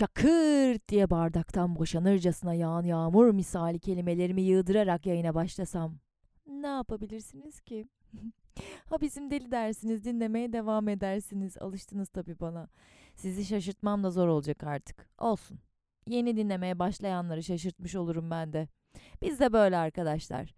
şakır diye bardaktan boşanırcasına yağan yağmur misali kelimelerimi yığdırarak yayına başlasam ne yapabilirsiniz ki? ha bizim deli dersiniz, dinlemeye devam edersiniz. Alıştınız tabii bana. Sizi şaşırtmam da zor olacak artık. Olsun. Yeni dinlemeye başlayanları şaşırtmış olurum ben de. Biz de böyle arkadaşlar.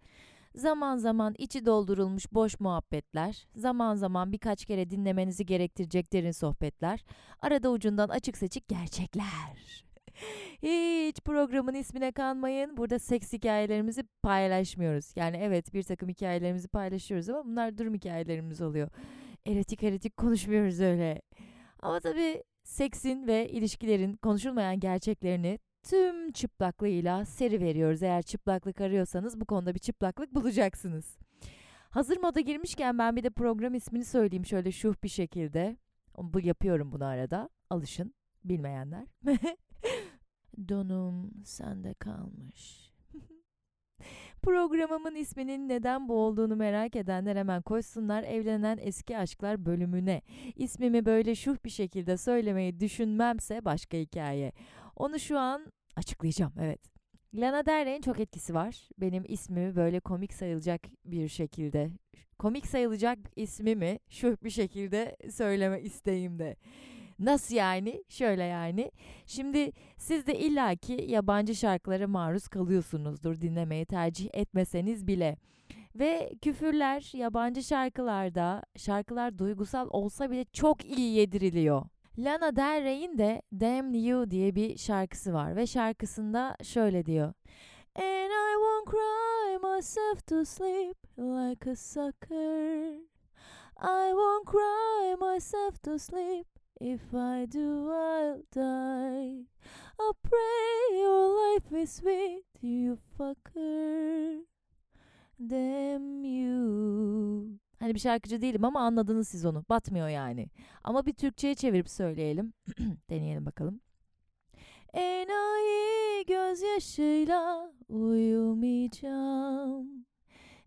Zaman zaman içi doldurulmuş boş muhabbetler, zaman zaman birkaç kere dinlemenizi gerektirecek derin sohbetler, arada ucundan açık seçik gerçekler. Hiç programın ismine kanmayın. Burada seks hikayelerimizi paylaşmıyoruz. Yani evet bir takım hikayelerimizi paylaşıyoruz ama bunlar durum hikayelerimiz oluyor. Erotik erotik konuşmuyoruz öyle. Ama tabii seksin ve ilişkilerin konuşulmayan gerçeklerini tüm çıplaklığıyla seri veriyoruz. Eğer çıplaklık arıyorsanız bu konuda bir çıplaklık bulacaksınız. Hazır moda girmişken ben bir de program ismini söyleyeyim şöyle şuh bir şekilde. Bu yapıyorum bunu arada. Alışın bilmeyenler. Donum sende kalmış. Programımın isminin neden bu olduğunu merak edenler hemen koşsunlar Evlenen Eski Aşklar bölümüne. İsmimi böyle şuh bir şekilde söylemeyi düşünmemse başka hikaye. Onu şu an açıklayacağım evet. Lana Del Rey'in çok etkisi var. Benim ismimi böyle komik sayılacak bir şekilde, komik sayılacak ismimi şuh bir şekilde söyleme isteğimde. Nasıl yani? Şöyle yani. Şimdi siz de illaki yabancı şarkılara maruz kalıyorsunuzdur dinlemeyi tercih etmeseniz bile. Ve küfürler yabancı şarkılarda, şarkılar duygusal olsa bile çok iyi yediriliyor. Lana Del Rey'in de Damn You diye bir şarkısı var ve şarkısında şöyle diyor. And I won't cry myself to sleep like a sucker. I won't cry myself to sleep If I do, I'll die. I pray your life is sweet, you fucker. Damn you. Hani bir şarkıcı değilim ama anladınız siz onu. Batmıyor yani. Ama bir Türkçe'ye çevirip söyleyelim. Deneyelim bakalım. Enayi gözyaşıyla uyumayacağım.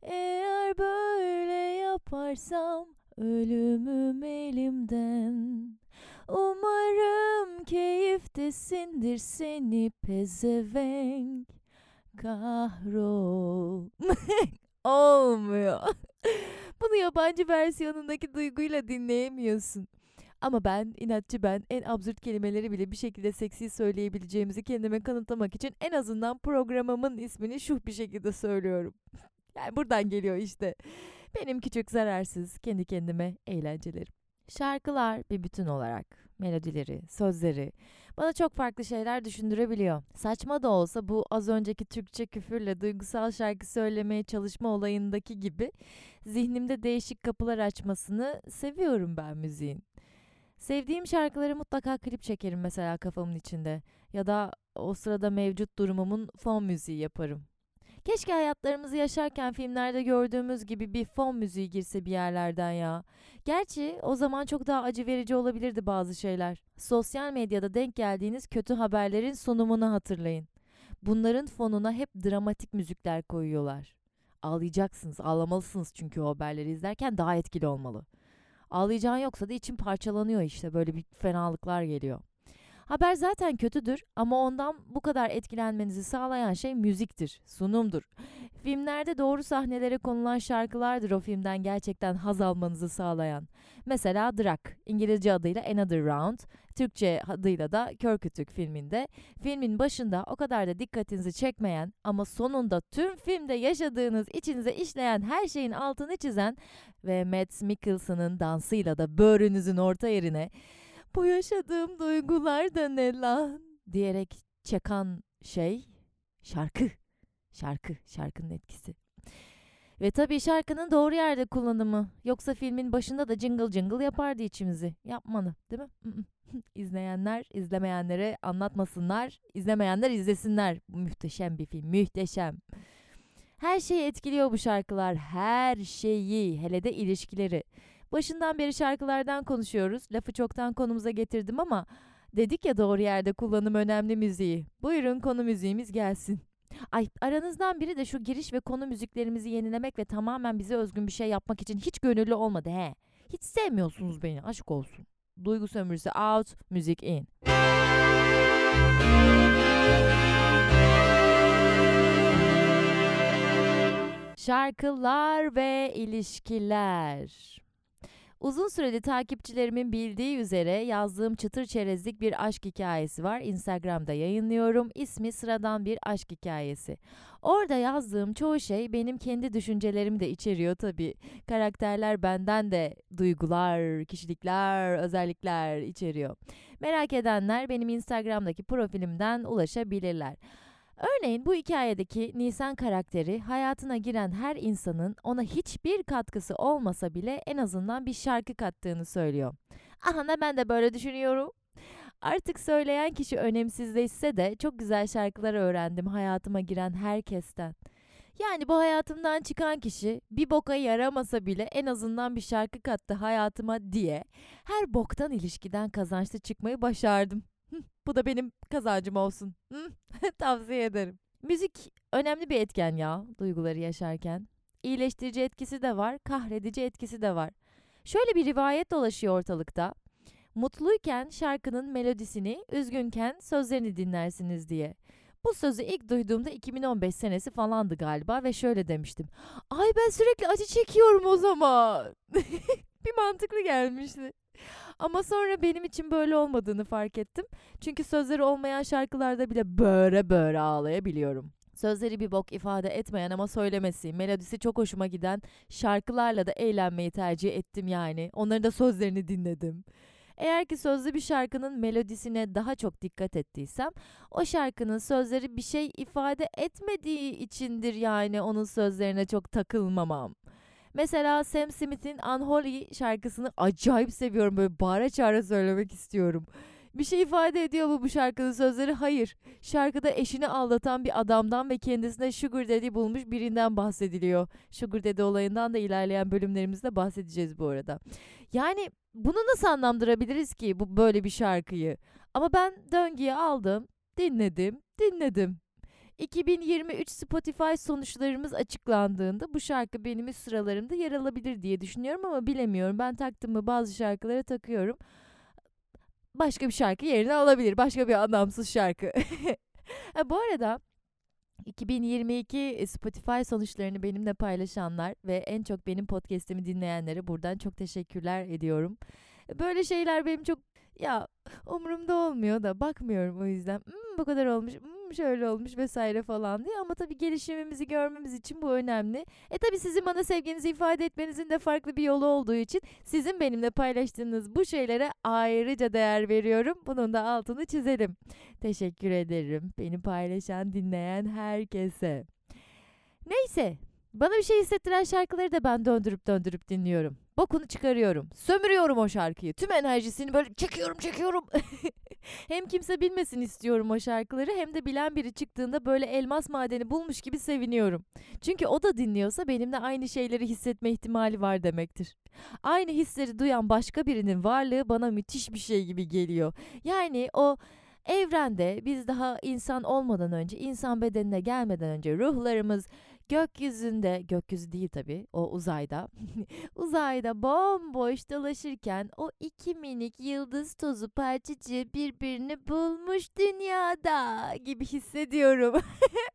Eğer böyle yaparsam ölümüm elimden. Umarım keyiftesindir seni pezevenk kahrol. Olmuyor. Bunu yabancı versiyonundaki duyguyla dinleyemiyorsun. Ama ben, inatçı ben, en absürt kelimeleri bile bir şekilde seksi söyleyebileceğimizi kendime kanıtlamak için en azından programımın ismini şuh bir şekilde söylüyorum. Yani buradan geliyor işte. Benim küçük zararsız kendi kendime eğlencelerim. Şarkılar bir bütün olarak melodileri, sözleri bana çok farklı şeyler düşündürebiliyor. Saçma da olsa bu az önceki Türkçe küfürle duygusal şarkı söylemeye çalışma olayındaki gibi zihnimde değişik kapılar açmasını seviyorum ben müziğin. Sevdiğim şarkıları mutlaka klip çekerim mesela kafamın içinde ya da o sırada mevcut durumumun fon müziği yaparım. Keşke hayatlarımızı yaşarken filmlerde gördüğümüz gibi bir fon müziği girse bir yerlerden ya. Gerçi o zaman çok daha acı verici olabilirdi bazı şeyler. Sosyal medyada denk geldiğiniz kötü haberlerin sunumunu hatırlayın. Bunların fonuna hep dramatik müzikler koyuyorlar. Ağlayacaksınız, ağlamalısınız çünkü o haberleri izlerken daha etkili olmalı. Ağlayacağın yoksa da için parçalanıyor işte böyle bir fenalıklar geliyor. Haber zaten kötüdür ama ondan bu kadar etkilenmenizi sağlayan şey müziktir, sunumdur. Filmlerde doğru sahnelere konulan şarkılardır o filmden gerçekten haz almanızı sağlayan. Mesela Drak, İngilizce adıyla Another Round, Türkçe adıyla da Kör Kütük filminde. Filmin başında o kadar da dikkatinizi çekmeyen ama sonunda tüm filmde yaşadığınız içinize işleyen her şeyin altını çizen ve Matt Mikkelsen'ın dansıyla da böğrünüzün orta yerine bu yaşadığım duygular da ne lan diyerek çakan şey şarkı. Şarkı, şarkının etkisi. Ve tabii şarkının doğru yerde kullanımı. Yoksa filmin başında da jingle jingle yapardı içimizi. Yapmalı değil mi? İzleyenler izlemeyenlere anlatmasınlar. İzlemeyenler izlesinler. Muhteşem bir film. Muhteşem. Her şeyi etkiliyor bu şarkılar. Her şeyi. Hele de ilişkileri. Başından beri şarkılardan konuşuyoruz. Lafı çoktan konumuza getirdim ama dedik ya doğru yerde kullanım önemli müziği. Buyurun konu müziğimiz gelsin. Ay aranızdan biri de şu giriş ve konu müziklerimizi yenilemek ve tamamen bize özgün bir şey yapmak için hiç gönüllü olmadı he. Hiç sevmiyorsunuz beni aşk olsun. Duygu sömürüsü out, müzik in. Şarkılar ve ilişkiler. Uzun süreli takipçilerimin bildiği üzere yazdığım çıtır çerezlik bir aşk hikayesi var. Instagram'da yayınlıyorum. İsmi sıradan bir aşk hikayesi. Orada yazdığım çoğu şey benim kendi düşüncelerimi de içeriyor tabii. Karakterler benden de duygular, kişilikler, özellikler içeriyor. Merak edenler benim Instagram'daki profilimden ulaşabilirler. Örneğin bu hikayedeki Nisan karakteri hayatına giren her insanın ona hiçbir katkısı olmasa bile en azından bir şarkı kattığını söylüyor. Aha ben de böyle düşünüyorum. Artık söyleyen kişi önemsizleşse de çok güzel şarkılar öğrendim hayatıma giren herkesten. Yani bu hayatımdan çıkan kişi bir boka yaramasa bile en azından bir şarkı kattı hayatıma diye her boktan ilişkiden kazançlı çıkmayı başardım. Bu da benim kazancım olsun. Tavsiye ederim. Müzik önemli bir etken ya duyguları yaşarken. İyileştirici etkisi de var, kahredici etkisi de var. Şöyle bir rivayet dolaşıyor ortalıkta. Mutluyken şarkının melodisini, üzgünken sözlerini dinlersiniz diye. Bu sözü ilk duyduğumda 2015 senesi falandı galiba ve şöyle demiştim. Ay ben sürekli acı çekiyorum o zaman. bir mantıklı gelmişti. Ama sonra benim için böyle olmadığını fark ettim. Çünkü sözleri olmayan şarkılarda bile böyle böyle ağlayabiliyorum. Sözleri bir bok ifade etmeyen ama söylemesi, melodisi çok hoşuma giden şarkılarla da eğlenmeyi tercih ettim yani. Onların da sözlerini dinledim. Eğer ki sözlü bir şarkının melodisine daha çok dikkat ettiysem, o şarkının sözleri bir şey ifade etmediği içindir yani onun sözlerine çok takılmamam. Mesela Sam Smith'in Unholy şarkısını acayip seviyorum. Böyle bağıra çağıra söylemek istiyorum. Bir şey ifade ediyor mu bu şarkının sözleri? Hayır. Şarkıda eşini aldatan bir adamdan ve kendisine Sugar Daddy bulmuş birinden bahsediliyor. Sugar Daddy olayından da ilerleyen bölümlerimizde bahsedeceğiz bu arada. Yani bunu nasıl anlamlandırabiliriz ki bu böyle bir şarkıyı? Ama ben döngüye aldım, dinledim, dinledim. 2023 Spotify sonuçlarımız açıklandığında bu şarkı benim sıralarımda yer alabilir diye düşünüyorum ama bilemiyorum. Ben taktım mı bazı şarkılara takıyorum. Başka bir şarkı yerine alabilir. Başka bir anlamsız şarkı. ha, bu arada 2022 Spotify sonuçlarını benimle paylaşanlar ve en çok benim podcast'imi dinleyenlere buradan çok teşekkürler ediyorum. Böyle şeyler benim çok ya umurumda olmuyor da bakmıyorum o yüzden. Hmm, bu kadar olmuş. Hmm, şöyle olmuş vesaire falan diye ama tabii gelişimimizi görmemiz için bu önemli. E tabii sizin bana sevginizi ifade etmenizin de farklı bir yolu olduğu için sizin benimle paylaştığınız bu şeylere ayrıca değer veriyorum. Bunun da altını çizelim. Teşekkür ederim beni paylaşan, dinleyen herkese. Neyse, bana bir şey hissettiren şarkıları da ben döndürüp döndürüp dinliyorum. Bokunu çıkarıyorum. Sömürüyorum o şarkıyı. Tüm enerjisini böyle çekiyorum çekiyorum. hem kimse bilmesin istiyorum o şarkıları hem de bilen biri çıktığında böyle elmas madeni bulmuş gibi seviniyorum. Çünkü o da dinliyorsa benimle aynı şeyleri hissetme ihtimali var demektir. Aynı hisleri duyan başka birinin varlığı bana müthiş bir şey gibi geliyor. Yani o evrende biz daha insan olmadan önce, insan bedenine gelmeden önce ruhlarımız Gökyüzünde, gökyüzü değil tabii, o uzayda. uzayda bomboş dolaşırken o iki minik yıldız tozu parçacığı birbirini bulmuş dünyada gibi hissediyorum.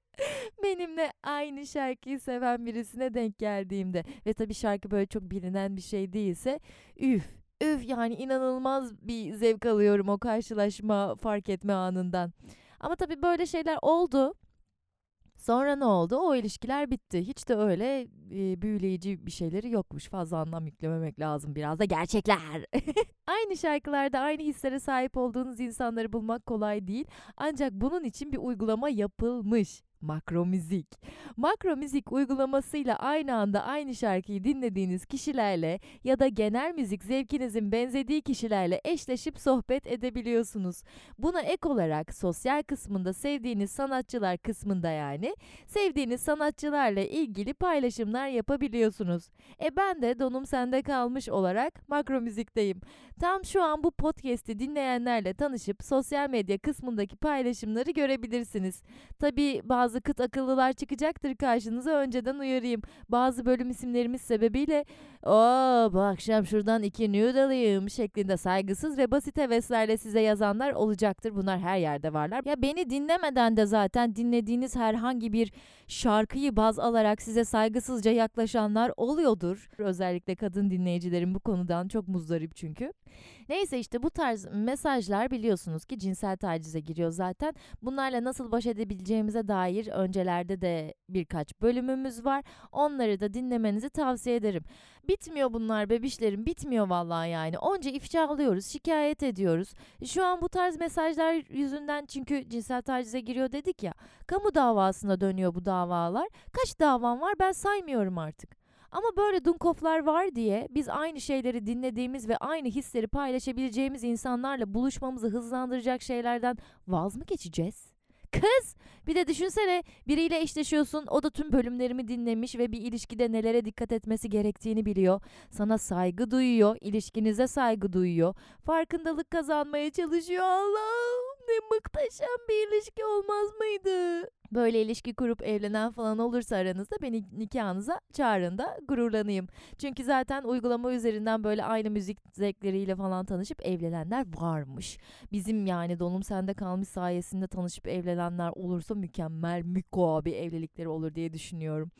Benimle aynı şarkıyı seven birisine denk geldiğimde ve tabii şarkı böyle çok bilinen bir şey değilse üf üf yani inanılmaz bir zevk alıyorum o karşılaşma fark etme anından. Ama tabii böyle şeyler oldu. Sonra ne oldu? O ilişkiler bitti. Hiç de öyle e, büyüleyici bir şeyleri yokmuş. Fazla anlam yüklememek lazım. Biraz da gerçekler. aynı şarkılarda aynı hislere sahip olduğunuz insanları bulmak kolay değil. Ancak bunun için bir uygulama yapılmış. Makro Müzik. Makro Müzik uygulamasıyla aynı anda aynı şarkıyı dinlediğiniz kişilerle ya da genel müzik zevkinizin benzediği kişilerle eşleşip sohbet edebiliyorsunuz. Buna ek olarak sosyal kısmında sevdiğiniz sanatçılar kısmında yani sevdiğiniz sanatçılarla ilgili paylaşımlar yapabiliyorsunuz. E ben de donum sende kalmış olarak Makro Müzik'teyim. Tam şu an bu podcast'i dinleyenlerle tanışıp sosyal medya kısmındaki paylaşımları görebilirsiniz. Tabi bazı bazı kıt akıllılar çıkacaktır karşınıza önceden uyarayım. Bazı bölüm isimlerimiz sebebiyle o bu akşam şuradan iki noodle alayım şeklinde saygısız ve basit heveslerle size yazanlar olacaktır. Bunlar her yerde varlar. Ya beni dinlemeden de zaten dinlediğiniz herhangi bir şarkıyı baz alarak size saygısızca yaklaşanlar oluyordur. Özellikle kadın dinleyicilerim bu konudan çok muzdarip çünkü. Neyse işte bu tarz mesajlar biliyorsunuz ki cinsel tacize giriyor zaten. Bunlarla nasıl baş edebileceğimize dair öncelerde de birkaç bölümümüz var. Onları da dinlemenizi tavsiye ederim. Bitmiyor bunlar bebişlerim bitmiyor vallahi yani. Onca ifşa alıyoruz, şikayet ediyoruz. Şu an bu tarz mesajlar yüzünden çünkü cinsel tacize giriyor dedik ya. Kamu davasına dönüyor bu davalar. Kaç davam var ben saymıyorum artık. Ama böyle dunkoflar var diye biz aynı şeyleri dinlediğimiz ve aynı hisleri paylaşabileceğimiz insanlarla buluşmamızı hızlandıracak şeylerden vaz mı geçeceğiz? Kız! Bir de düşünsene biriyle eşleşiyorsun o da tüm bölümlerimi dinlemiş ve bir ilişkide nelere dikkat etmesi gerektiğini biliyor. Sana saygı duyuyor, ilişkinize saygı duyuyor. Farkındalık kazanmaya çalışıyor. Allah'ım ne muhteşem bir ilişki olmaz mıydı? Böyle ilişki kurup evlenen falan olursa aranızda beni nikahınıza çağırın da gururlanayım. Çünkü zaten uygulama üzerinden böyle aynı müzik zevkleriyle falan tanışıp evlenenler varmış. Bizim yani Donum Sende Kalmış sayesinde tanışıp evlenenler olursa mükemmel miko bir evlilikleri olur diye düşünüyorum.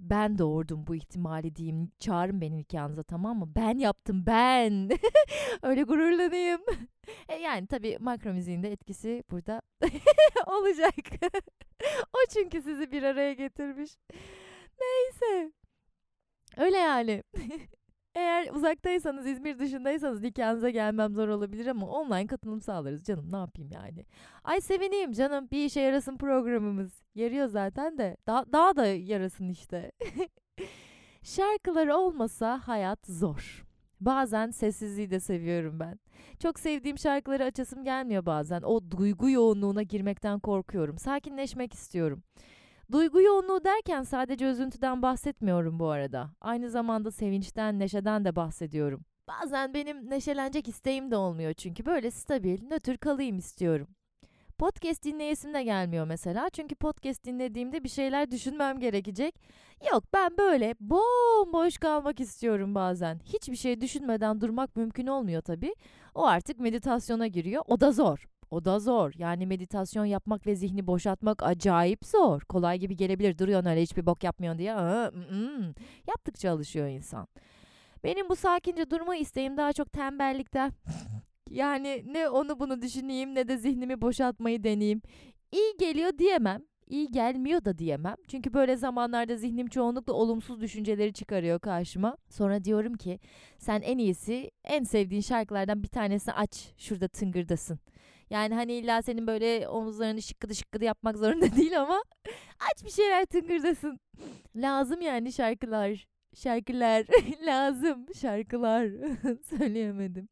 Ben doğurdum bu ihtimali diyeyim. Çağırın beni nikahınıza tamam mı? Ben yaptım ben. Öyle gururlanayım. E yani tabii makro müziğin de etkisi burada olacak. o çünkü sizi bir araya getirmiş. Neyse. Öyle yani. Eğer uzaktaysanız, İzmir dışındaysanız nikahınıza gelmem zor olabilir ama online katılım sağlarız canım. Ne yapayım yani? Ay sevineyim canım. Bir işe yarasın programımız. Yarıyor zaten de. Daha, daha da yarasın işte. Şarkıları olmasa hayat zor. Bazen sessizliği de seviyorum ben. Çok sevdiğim şarkıları açasım gelmiyor bazen. O duygu yoğunluğuna girmekten korkuyorum. Sakinleşmek istiyorum. Duygu yoğunluğu derken sadece üzüntüden bahsetmiyorum bu arada. Aynı zamanda sevinçten, neşeden de bahsediyorum. Bazen benim neşelenecek isteğim de olmuyor çünkü böyle stabil, nötr kalayım istiyorum. Podcast dinleyesim de gelmiyor mesela. Çünkü podcast dinlediğimde bir şeyler düşünmem gerekecek. Yok ben böyle bomboş kalmak istiyorum bazen. Hiçbir şey düşünmeden durmak mümkün olmuyor tabii. O artık meditasyona giriyor. O da zor. O da zor. Yani meditasyon yapmak ve zihni boşaltmak acayip zor. Kolay gibi gelebilir. Duruyorsun öyle hiçbir bok yapmıyorsun diye. Yaptıkça alışıyor insan. Benim bu sakince durma isteğim daha çok tembellikten. yani ne onu bunu düşüneyim ne de zihnimi boşaltmayı deneyeyim. İyi geliyor diyemem. İyi gelmiyor da diyemem. Çünkü böyle zamanlarda zihnim çoğunlukla olumsuz düşünceleri çıkarıyor karşıma. Sonra diyorum ki sen en iyisi en sevdiğin şarkılardan bir tanesini aç şurada tıngırdasın. Yani hani illa senin böyle omuzlarını şıkkıdı şıkkıdı yapmak zorunda değil ama aç bir şeyler tıngırdasın. Lazım yani şarkılar. Şarkılar lazım şarkılar söyleyemedim.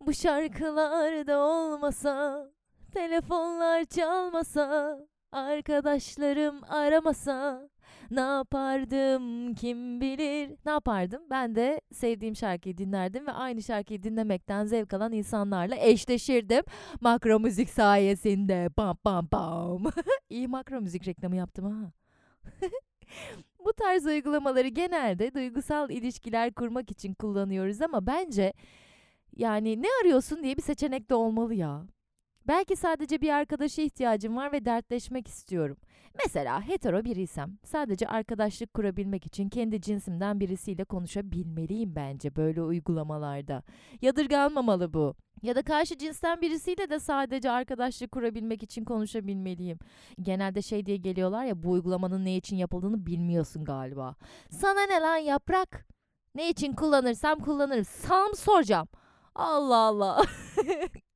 Bu şarkılar da olmasa, telefonlar çalmasa, arkadaşlarım aramasa, ne yapardım kim bilir. Ne yapardım? Ben de sevdiğim şarkıyı dinlerdim ve aynı şarkıyı dinlemekten zevk alan insanlarla eşleşirdim. Makro müzik sayesinde. Bam bam bam. İyi makro müzik reklamı yaptım ha. Bu tarz uygulamaları genelde duygusal ilişkiler kurmak için kullanıyoruz ama bence yani ne arıyorsun diye bir seçenek de olmalı ya. Belki sadece bir arkadaşa ihtiyacım var ve dertleşmek istiyorum. Mesela hetero biriysem sadece arkadaşlık kurabilmek için kendi cinsimden birisiyle konuşabilmeliyim bence böyle uygulamalarda. Yadırganmamalı bu. Ya da karşı cinsten birisiyle de sadece arkadaşlık kurabilmek için konuşabilmeliyim. Genelde şey diye geliyorlar ya bu uygulamanın ne için yapıldığını bilmiyorsun galiba. Sana ne lan yaprak? Ne için kullanırsam kullanırım. Sana mı soracağım? Allah Allah.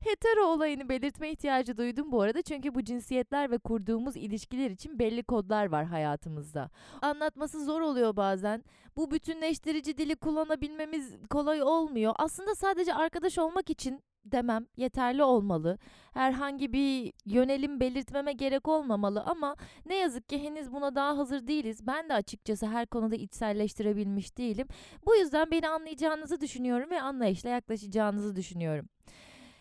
Hetero olayını belirtme ihtiyacı duydum bu arada çünkü bu cinsiyetler ve kurduğumuz ilişkiler için belli kodlar var hayatımızda. Anlatması zor oluyor bazen. Bu bütünleştirici dili kullanabilmemiz kolay olmuyor. Aslında sadece arkadaş olmak için demem yeterli olmalı. Herhangi bir yönelim belirtmeme gerek olmamalı ama ne yazık ki henüz buna daha hazır değiliz. Ben de açıkçası her konuda içselleştirebilmiş değilim. Bu yüzden beni anlayacağınızı düşünüyorum ve anlayışla yaklaşacağınızı düşünüyorum.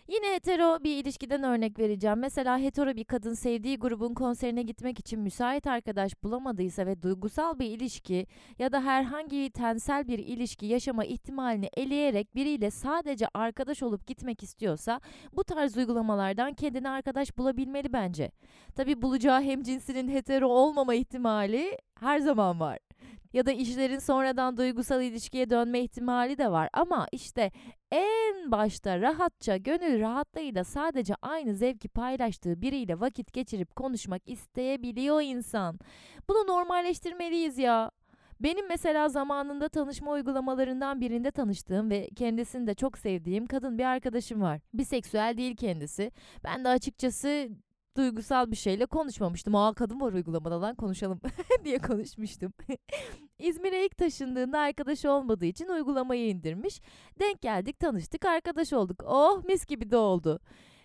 Yine hetero bir ilişkiden örnek vereceğim. Mesela hetero bir kadın sevdiği grubun konserine gitmek için müsait arkadaş bulamadıysa ve duygusal bir ilişki ya da herhangi tensel bir ilişki yaşama ihtimalini eleyerek biriyle sadece arkadaş olup gitmek istiyorsa bu tarz uygulamalardan kendine arkadaş bulabilmeli bence. Tabi bulacağı hemcinsinin hetero olmama ihtimali her zaman var ya da işlerin sonradan duygusal ilişkiye dönme ihtimali de var ama işte en başta rahatça gönül rahatlığıyla sadece aynı zevki paylaştığı biriyle vakit geçirip konuşmak isteyebiliyor insan. Bunu normalleştirmeliyiz ya. Benim mesela zamanında tanışma uygulamalarından birinde tanıştığım ve kendisini de çok sevdiğim kadın bir arkadaşım var. Biseksüel değil kendisi. Ben de açıkçası duygusal bir şeyle konuşmamıştım. Aa kadın var uygulamada lan konuşalım diye konuşmuştum. İzmir'e ilk taşındığında arkadaş olmadığı için uygulamayı indirmiş. Denk geldik tanıştık arkadaş olduk. Oh mis gibi de oldu.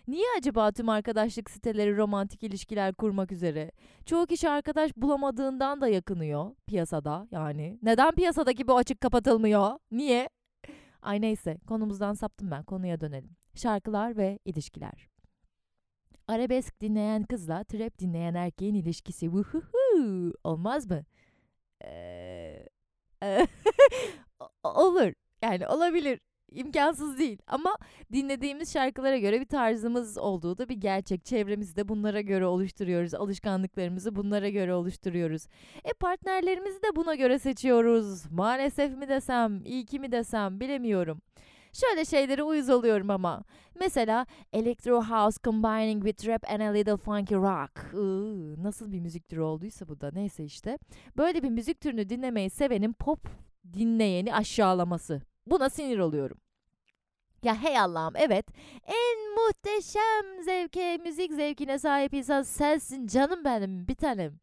Niye acaba tüm arkadaşlık siteleri romantik ilişkiler kurmak üzere? Çoğu kişi arkadaş bulamadığından da yakınıyor piyasada yani. Neden piyasadaki bu açık kapatılmıyor? Niye? Ay neyse konumuzdan saptım ben konuya dönelim. Şarkılar ve ilişkiler. Arabesk dinleyen kızla trap dinleyen erkeğin ilişkisi vuhuhu olmaz mı? Ee, olur. Yani olabilir. İmkansız değil ama dinlediğimiz şarkılara göre bir tarzımız olduğu da bir gerçek. Çevremizi de bunlara göre oluşturuyoruz. Alışkanlıklarımızı bunlara göre oluşturuyoruz. E partnerlerimizi de buna göre seçiyoruz. Maalesef mi desem, iyi ki mi desem bilemiyorum. Şöyle şeylere uyuz oluyorum ama. Mesela Electro House combining with rap and a little funky rock. Iı, nasıl bir müzik türü olduysa bu da neyse işte. Böyle bir müzik türünü dinlemeyi sevenin pop dinleyeni aşağılaması. Buna sinir oluyorum. Ya hey Allah'ım evet en muhteşem zevke, müzik zevkine sahip insan sensin canım benim bir tanem.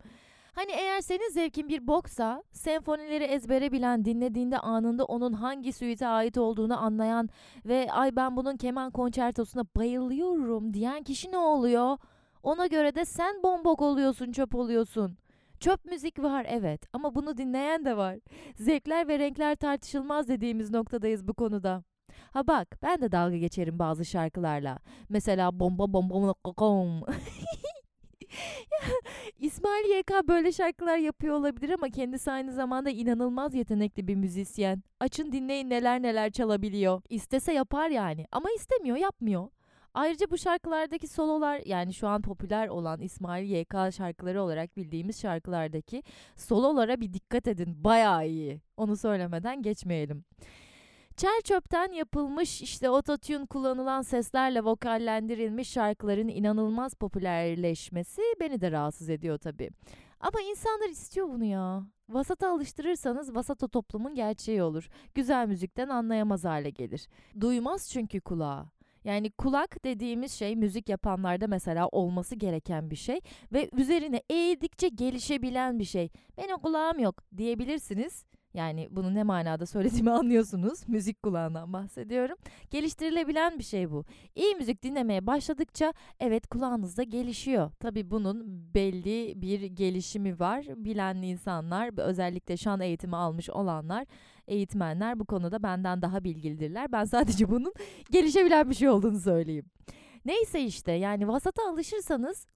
Hani eğer senin zevkin bir boksa, senfonileri ezbere bilen, dinlediğinde anında onun hangi suite ait olduğunu anlayan ve ay ben bunun keman konçertosuna bayılıyorum diyen kişi ne oluyor? Ona göre de sen bombok oluyorsun, çöp oluyorsun. Çöp müzik var evet ama bunu dinleyen de var. Zevkler ve renkler tartışılmaz dediğimiz noktadayız bu konuda. Ha bak ben de dalga geçerim bazı şarkılarla. Mesela bomba bomba bomba İsmail YK böyle şarkılar yapıyor olabilir ama kendisi aynı zamanda inanılmaz yetenekli bir müzisyen. Açın dinleyin neler neler çalabiliyor. İstese yapar yani ama istemiyor yapmıyor. Ayrıca bu şarkılardaki sololar yani şu an popüler olan İsmail YK şarkıları olarak bildiğimiz şarkılardaki sololara bir dikkat edin. Bayağı iyi. Onu söylemeden geçmeyelim. Çer çöpten yapılmış işte ototune kullanılan seslerle vokallendirilmiş şarkıların inanılmaz popülerleşmesi beni de rahatsız ediyor tabii. Ama insanlar istiyor bunu ya. Vasata alıştırırsanız vasata toplumun gerçeği olur. Güzel müzikten anlayamaz hale gelir. Duymaz çünkü kulağı. Yani kulak dediğimiz şey müzik yapanlarda mesela olması gereken bir şey ve üzerine eğildikçe gelişebilen bir şey. Benim kulağım yok diyebilirsiniz yani bunu ne manada söylediğimi anlıyorsunuz. Müzik kulağından bahsediyorum. Geliştirilebilen bir şey bu. İyi müzik dinlemeye başladıkça evet kulağınızda gelişiyor. Tabii bunun belli bir gelişimi var. Bilen insanlar özellikle şan eğitimi almış olanlar eğitmenler bu konuda benden daha bilgilidirler. Ben sadece bunun gelişebilen bir şey olduğunu söyleyeyim. Neyse işte yani vasata alışırsanız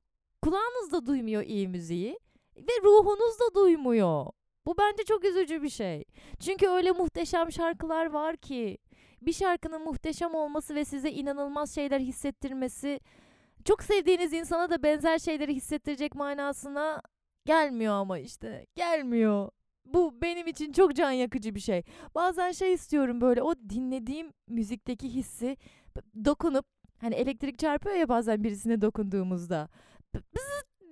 kulağınız da duymuyor iyi müziği ve ruhunuz da duymuyor. Bu bence çok üzücü bir şey. Çünkü öyle muhteşem şarkılar var ki bir şarkının muhteşem olması ve size inanılmaz şeyler hissettirmesi çok sevdiğiniz insana da benzer şeyleri hissettirecek manasına gelmiyor ama işte gelmiyor. Bu benim için çok can yakıcı bir şey. Bazen şey istiyorum böyle o dinlediğim müzikteki hissi dokunup hani elektrik çarpıyor ya bazen birisine dokunduğumuzda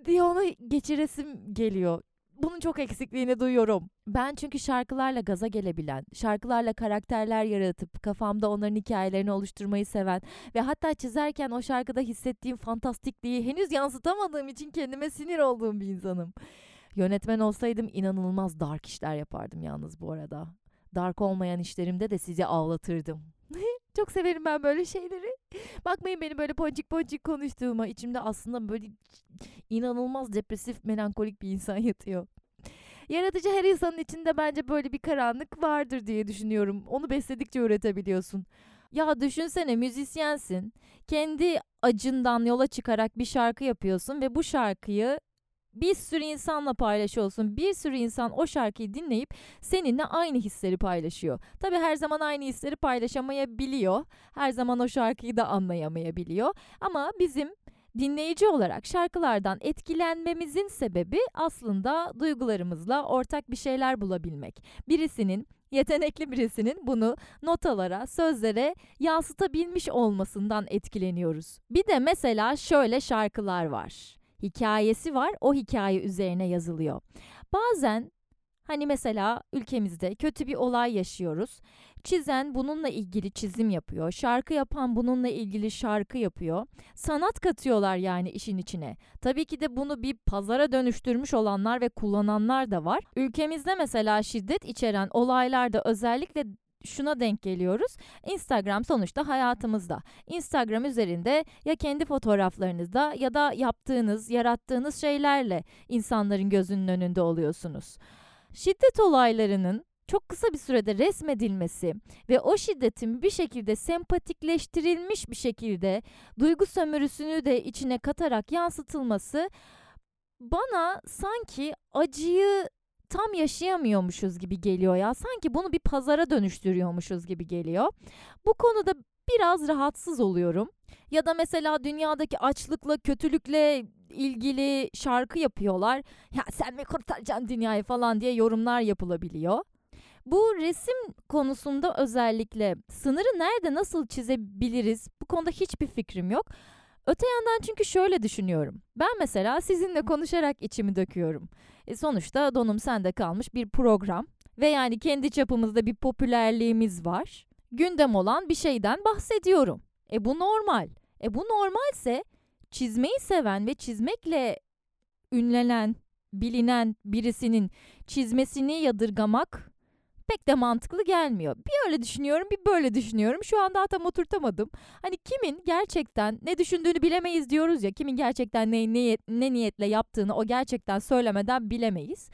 diye onu geçiresim geliyor bunun çok eksikliğini duyuyorum. Ben çünkü şarkılarla gaza gelebilen, şarkılarla karakterler yaratıp kafamda onların hikayelerini oluşturmayı seven ve hatta çizerken o şarkıda hissettiğim fantastikliği henüz yansıtamadığım için kendime sinir olduğum bir insanım. Yönetmen olsaydım inanılmaz dark işler yapardım yalnız bu arada. Dark olmayan işlerimde de sizi ağlatırdım. Çok severim ben böyle şeyleri. Bakmayın beni böyle poncik poncik konuştuğuma. içimde aslında böyle inanılmaz depresif, melankolik bir insan yatıyor. Yaratıcı her insanın içinde bence böyle bir karanlık vardır diye düşünüyorum. Onu besledikçe üretebiliyorsun. Ya düşünsene müzisyensin. Kendi acından yola çıkarak bir şarkı yapıyorsun ve bu şarkıyı bir sürü insanla paylaşıyorsun. Bir sürü insan o şarkıyı dinleyip seninle aynı hisleri paylaşıyor. Tabii her zaman aynı hisleri paylaşamayabiliyor. Her zaman o şarkıyı da anlayamayabiliyor. Ama bizim dinleyici olarak şarkılardan etkilenmemizin sebebi aslında duygularımızla ortak bir şeyler bulabilmek. Birisinin yetenekli birisinin bunu notalara, sözlere yansıtabilmiş olmasından etkileniyoruz. Bir de mesela şöyle şarkılar var. Hikayesi var, o hikaye üzerine yazılıyor. Bazen hani mesela ülkemizde kötü bir olay yaşıyoruz. Çizen bununla ilgili çizim yapıyor. Şarkı yapan bununla ilgili şarkı yapıyor. Sanat katıyorlar yani işin içine. Tabii ki de bunu bir pazara dönüştürmüş olanlar ve kullananlar da var. Ülkemizde mesela şiddet içeren olaylarda özellikle şuna denk geliyoruz. Instagram sonuçta hayatımızda. Instagram üzerinde ya kendi fotoğraflarınızda ya da yaptığınız, yarattığınız şeylerle insanların gözünün önünde oluyorsunuz. Şiddet olaylarının çok kısa bir sürede resmedilmesi ve o şiddetin bir şekilde sempatikleştirilmiş bir şekilde duygu sömürüsünü de içine katarak yansıtılması bana sanki acıyı tam yaşayamıyormuşuz gibi geliyor ya. Sanki bunu bir pazara dönüştürüyormuşuz gibi geliyor. Bu konuda biraz rahatsız oluyorum. Ya da mesela dünyadaki açlıkla, kötülükle ilgili şarkı yapıyorlar. Ya sen mi kurtaracaksın dünyayı falan diye yorumlar yapılabiliyor. Bu resim konusunda özellikle sınırı nerede nasıl çizebiliriz? Bu konuda hiçbir fikrim yok. Öte yandan çünkü şöyle düşünüyorum. Ben mesela sizinle konuşarak içimi döküyorum. E sonuçta donum sende kalmış bir program ve yani kendi çapımızda bir popülerliğimiz var. Gündem olan bir şeyden bahsediyorum. E bu normal. E bu normalse çizmeyi seven ve çizmekle ünlenen, bilinen birisinin çizmesini yadırgamak pek de mantıklı gelmiyor. Bir öyle düşünüyorum, bir böyle düşünüyorum. Şu anda tam oturtamadım. Hani kimin gerçekten ne düşündüğünü bilemeyiz diyoruz ya. Kimin gerçekten ne, ne, ne niyetle yaptığını o gerçekten söylemeden bilemeyiz.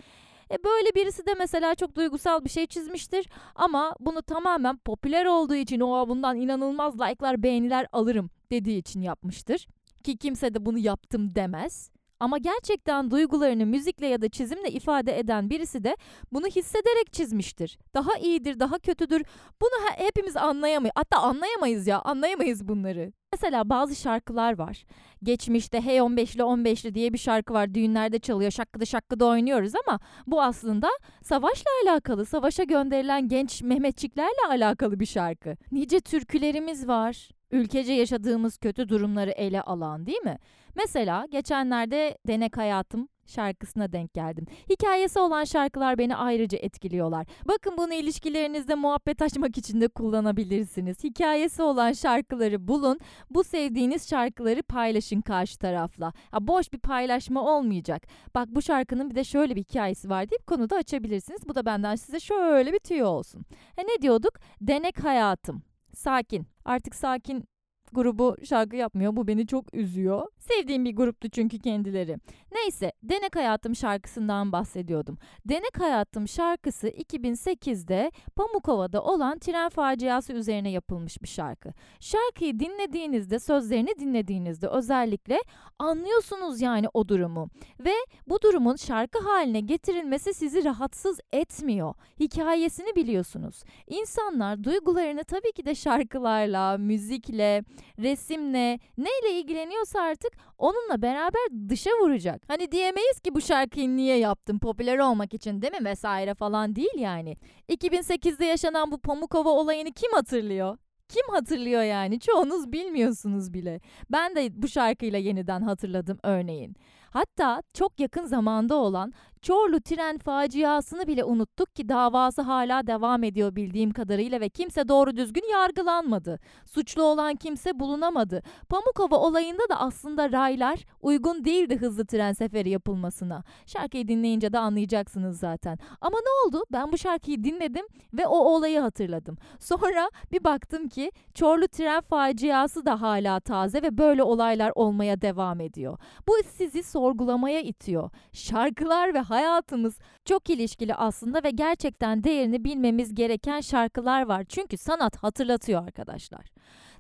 E böyle birisi de mesela çok duygusal bir şey çizmiştir ama bunu tamamen popüler olduğu için o bundan inanılmaz like'lar, beğeniler alırım dediği için yapmıştır. Ki kimse de bunu yaptım demez. Ama gerçekten duygularını müzikle ya da çizimle ifade eden birisi de bunu hissederek çizmiştir. Daha iyidir, daha kötüdür. Bunu hepimiz anlayamayız. Hatta anlayamayız ya, anlayamayız bunları. Mesela bazı şarkılar var. Geçmişte Hey 15'li 15'li diye bir şarkı var. Düğünlerde çalıyor. Şakkıda şakkıda oynuyoruz ama bu aslında savaşla alakalı. Savaşa gönderilen genç Mehmetçiklerle alakalı bir şarkı. Nice türkülerimiz var. Ülkece yaşadığımız kötü durumları ele alan değil mi? Mesela geçenlerde Denek Hayatım şarkısına denk geldim. Hikayesi olan şarkılar beni ayrıca etkiliyorlar. Bakın bunu ilişkilerinizde muhabbet açmak için de kullanabilirsiniz. Hikayesi olan şarkıları bulun. Bu sevdiğiniz şarkıları paylaşın karşı tarafla. Ya boş bir paylaşma olmayacak. Bak bu şarkının bir de şöyle bir hikayesi var deyip konuda açabilirsiniz. Bu da benden size şöyle bir tüyo olsun. Ha ne diyorduk? Denek Hayatım. Sakin. Artık sakin grubu şarkı yapmıyor. Bu beni çok üzüyor. Sevdiğim bir gruptu çünkü kendileri. Neyse, Denek Hayatım şarkısından bahsediyordum. Denek Hayatım şarkısı 2008'de Pamukova'da olan tren faciası üzerine yapılmış bir şarkı. Şarkıyı dinlediğinizde, sözlerini dinlediğinizde özellikle anlıyorsunuz yani o durumu. Ve bu durumun şarkı haline getirilmesi sizi rahatsız etmiyor. Hikayesini biliyorsunuz. İnsanlar duygularını tabii ki de şarkılarla, müzikle, resimle, neyle ilgileniyorsa artık onunla beraber dışa vuracak. Hani diyemeyiz ki bu şarkıyı niye yaptım popüler olmak için değil mi vesaire falan değil yani. 2008'de yaşanan bu Pamukova olayını kim hatırlıyor? Kim hatırlıyor yani? Çoğunuz bilmiyorsunuz bile. Ben de bu şarkıyla yeniden hatırladım örneğin. Hatta çok yakın zamanda olan Çorlu tren faciasını bile unuttuk ki davası hala devam ediyor bildiğim kadarıyla ve kimse doğru düzgün yargılanmadı. Suçlu olan kimse bulunamadı. Pamukova olayında da aslında raylar uygun değildi hızlı tren seferi yapılmasına. Şarkıyı dinleyince de anlayacaksınız zaten. Ama ne oldu? Ben bu şarkıyı dinledim ve o olayı hatırladım. Sonra bir baktım ki Çorlu tren faciası da hala taze ve böyle olaylar olmaya devam ediyor. Bu sizi sorgulamaya itiyor. Şarkılar ve hayatımız çok ilişkili aslında ve gerçekten değerini bilmemiz gereken şarkılar var. Çünkü sanat hatırlatıyor arkadaşlar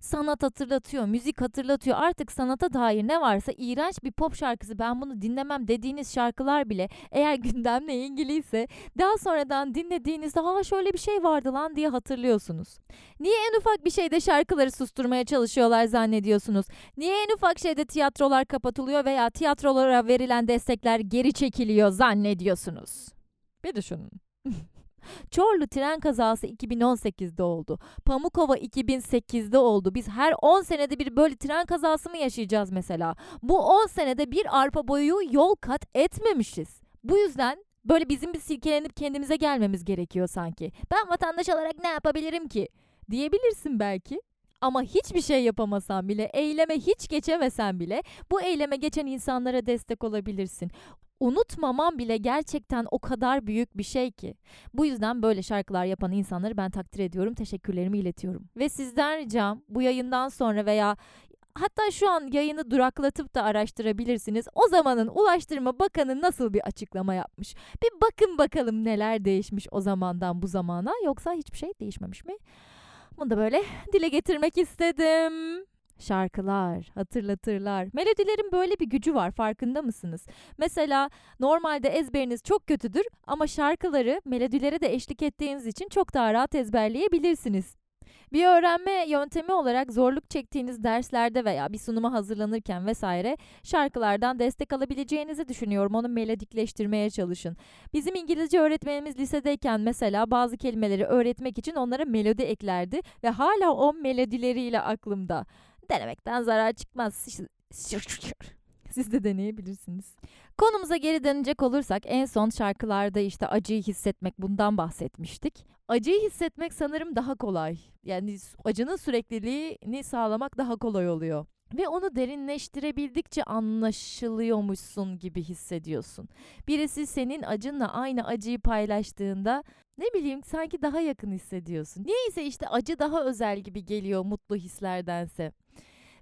sanat hatırlatıyor, müzik hatırlatıyor. Artık sanata dair ne varsa iğrenç bir pop şarkısı ben bunu dinlemem dediğiniz şarkılar bile eğer gündemle ilgiliyse daha sonradan dinlediğinizde ha şöyle bir şey vardı lan diye hatırlıyorsunuz. Niye en ufak bir şeyde şarkıları susturmaya çalışıyorlar zannediyorsunuz? Niye en ufak şeyde tiyatrolar kapatılıyor veya tiyatrolara verilen destekler geri çekiliyor zannediyorsunuz? Bir düşünün. Çorlu tren kazası 2018'de oldu. Pamukova 2008'de oldu. Biz her 10 senede bir böyle tren kazası mı yaşayacağız mesela? Bu 10 senede bir arpa boyu yol kat etmemişiz. Bu yüzden böyle bizim bir silkelenip kendimize gelmemiz gerekiyor sanki. Ben vatandaş olarak ne yapabilirim ki? Diyebilirsin belki. Ama hiçbir şey yapamasan bile, eyleme hiç geçemesen bile bu eyleme geçen insanlara destek olabilirsin unutmamam bile gerçekten o kadar büyük bir şey ki. Bu yüzden böyle şarkılar yapan insanları ben takdir ediyorum, teşekkürlerimi iletiyorum. Ve sizden ricam bu yayından sonra veya hatta şu an yayını duraklatıp da araştırabilirsiniz. O zamanın Ulaştırma Bakanı nasıl bir açıklama yapmış? Bir bakın bakalım neler değişmiş o zamandan bu zamana yoksa hiçbir şey değişmemiş mi? Bunu da böyle dile getirmek istedim. Şarkılar, hatırlatırlar. Melodilerin böyle bir gücü var farkında mısınız? Mesela normalde ezberiniz çok kötüdür ama şarkıları melodilere de eşlik ettiğiniz için çok daha rahat ezberleyebilirsiniz. Bir öğrenme yöntemi olarak zorluk çektiğiniz derslerde veya bir sunuma hazırlanırken vesaire şarkılardan destek alabileceğinizi düşünüyorum. Onu melodikleştirmeye çalışın. Bizim İngilizce öğretmenimiz lisedeyken mesela bazı kelimeleri öğretmek için onlara melodi eklerdi ve hala o melodileriyle aklımda. Denemekten zarar çıkmaz. Siz de deneyebilirsiniz. Konumuza geri dönecek olursak en son şarkılarda işte acıyı hissetmek bundan bahsetmiştik. Acıyı hissetmek sanırım daha kolay. Yani acının sürekliliğini sağlamak daha kolay oluyor. Ve onu derinleştirebildikçe anlaşılıyormuşsun gibi hissediyorsun. Birisi senin acınla aynı acıyı paylaştığında ne bileyim sanki daha yakın hissediyorsun. Niyeyse işte acı daha özel gibi geliyor mutlu hislerdense.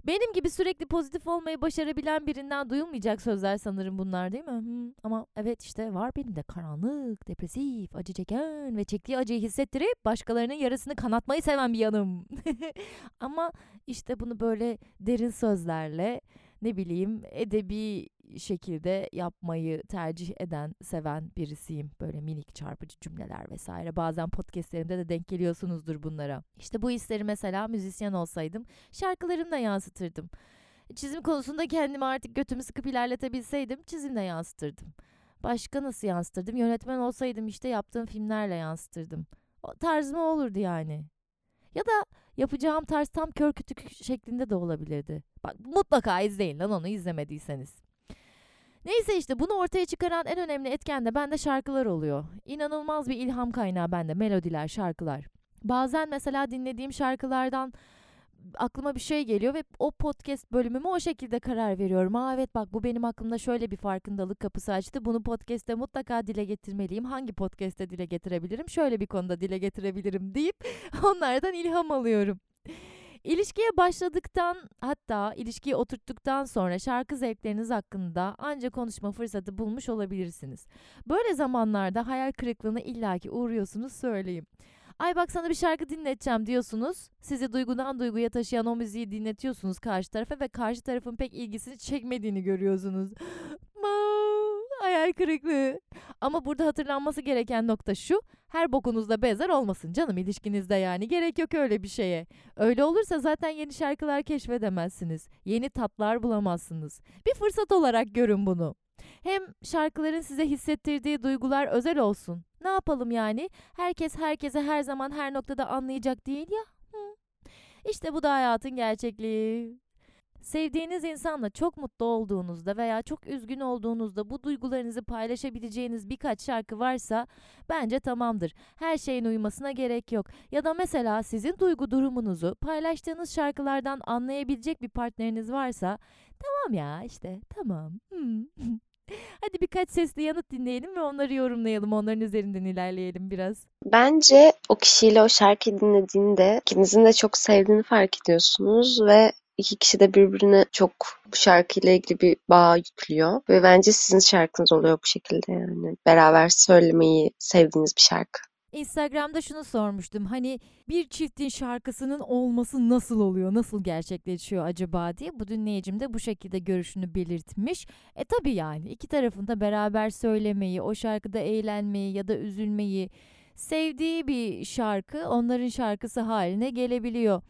Benim gibi sürekli pozitif olmayı başarabilen birinden duyulmayacak sözler sanırım bunlar değil mi? Hmm, ama evet işte var benim de karanlık, depresif, acı çeken ve çektiği acıyı hissettirip başkalarının yarısını kanatmayı seven bir yanım. ama işte bunu böyle derin sözlerle ne bileyim edebi şekilde yapmayı tercih eden, seven birisiyim. Böyle minik çarpıcı cümleler vesaire. Bazen podcastlerimde de denk geliyorsunuzdur bunlara. İşte bu hisleri mesela müzisyen olsaydım şarkılarımla yansıtırdım. Çizim konusunda kendimi artık götümü sıkıp ilerletebilseydim çizimle yansıtırdım. Başka nasıl yansıtırdım? Yönetmen olsaydım işte yaptığım filmlerle yansıtırdım. O tarzım olurdu yani. Ya da yapacağım tarz tam kör kütük şeklinde de olabilirdi. Bak mutlaka izleyin lan onu izlemediyseniz. Neyse işte bunu ortaya çıkaran en önemli etken de bende şarkılar oluyor. İnanılmaz bir ilham kaynağı bende melodiler, şarkılar. Bazen mesela dinlediğim şarkılardan aklıma bir şey geliyor ve o podcast bölümümü o şekilde karar veriyorum. Aa evet bak bu benim aklımda şöyle bir farkındalık kapısı açtı. Bunu podcast'te mutlaka dile getirmeliyim. Hangi podcast'te dile getirebilirim? Şöyle bir konuda dile getirebilirim deyip onlardan ilham alıyorum. İlişkiye başladıktan hatta ilişkiyi oturttuktan sonra şarkı zevkleriniz hakkında ancak konuşma fırsatı bulmuş olabilirsiniz. Böyle zamanlarda hayal kırıklığına illaki uğruyorsunuz söyleyeyim. Ay bak sana bir şarkı dinleteceğim diyorsunuz. Sizi duygudan duyguya taşıyan o müziği dinletiyorsunuz karşı tarafa ve karşı tarafın pek ilgisini çekmediğini görüyorsunuz. Hayal kırıklığı. Ama burada hatırlanması gereken nokta şu. Her bokunuzda benzer olmasın canım ilişkinizde yani. Gerek yok öyle bir şeye. Öyle olursa zaten yeni şarkılar keşfedemezsiniz. Yeni tatlar bulamazsınız. Bir fırsat olarak görün bunu. Hem şarkıların size hissettirdiği duygular özel olsun. Ne yapalım yani? Herkes herkese her zaman her noktada anlayacak değil ya. Hı. İşte bu da hayatın gerçekliği. Sevdiğiniz insanla çok mutlu olduğunuzda veya çok üzgün olduğunuzda bu duygularınızı paylaşabileceğiniz birkaç şarkı varsa bence tamamdır. Her şeyin uymasına gerek yok. Ya da mesela sizin duygu durumunuzu paylaştığınız şarkılardan anlayabilecek bir partneriniz varsa tamam ya işte tamam. Hmm. Hadi birkaç sesli yanıt dinleyelim ve onları yorumlayalım. Onların üzerinden ilerleyelim biraz. Bence o kişiyle o şarkıyı dinlediğinde ikinizin de çok sevdiğini fark ediyorsunuz ve iki kişi de birbirine çok bu şarkıyla ilgili bir bağ yüklüyor. Ve bence sizin şarkınız oluyor bu şekilde yani. Beraber söylemeyi sevdiğiniz bir şarkı. Instagram'da şunu sormuştum. Hani bir çiftin şarkısının olması nasıl oluyor? Nasıl gerçekleşiyor acaba diye. Bu dinleyicim de bu şekilde görüşünü belirtmiş. E tabii yani iki tarafında beraber söylemeyi, o şarkıda eğlenmeyi ya da üzülmeyi sevdiği bir şarkı onların şarkısı haline gelebiliyor.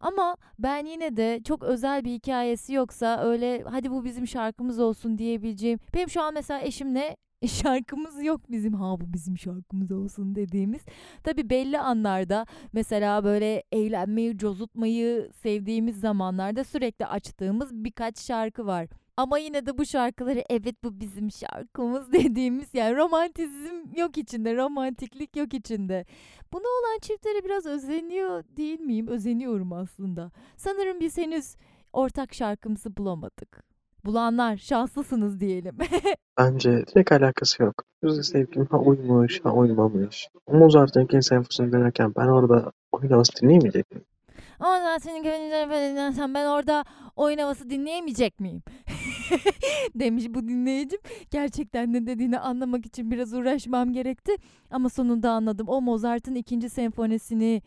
Ama ben yine de çok özel bir hikayesi yoksa öyle hadi bu bizim şarkımız olsun diyebileceğim. Benim şu an mesela eşimle şarkımız yok bizim ha bu bizim şarkımız olsun dediğimiz. Tabi belli anlarda mesela böyle eğlenmeyi, cozutmayı sevdiğimiz zamanlarda sürekli açtığımız birkaç şarkı var. Ama yine de bu şarkıları evet bu bizim şarkımız dediğimiz yani romantizm yok içinde, romantiklik yok içinde. Buna olan çiftlere biraz özeniyor değil miyim? Özeniyorum aslında. Sanırım biz henüz ortak şarkımızı bulamadık. Bulanlar şanslısınız diyelim. Bence direkt alakası yok. Müzik zevkim ha uymuş ha uymamış. Mozart'ın ikinci senfonisini dinlerken ben orada oyun havası dinleyemeyecek miyim? Ama ben senin sen ben orada oyun havası dinleyemeyecek miyim? Demiş bu dinleyicim. Gerçekten ne dediğini anlamak için biraz uğraşmam gerekti. Ama sonunda anladım. O Mozart'ın ikinci senfonisini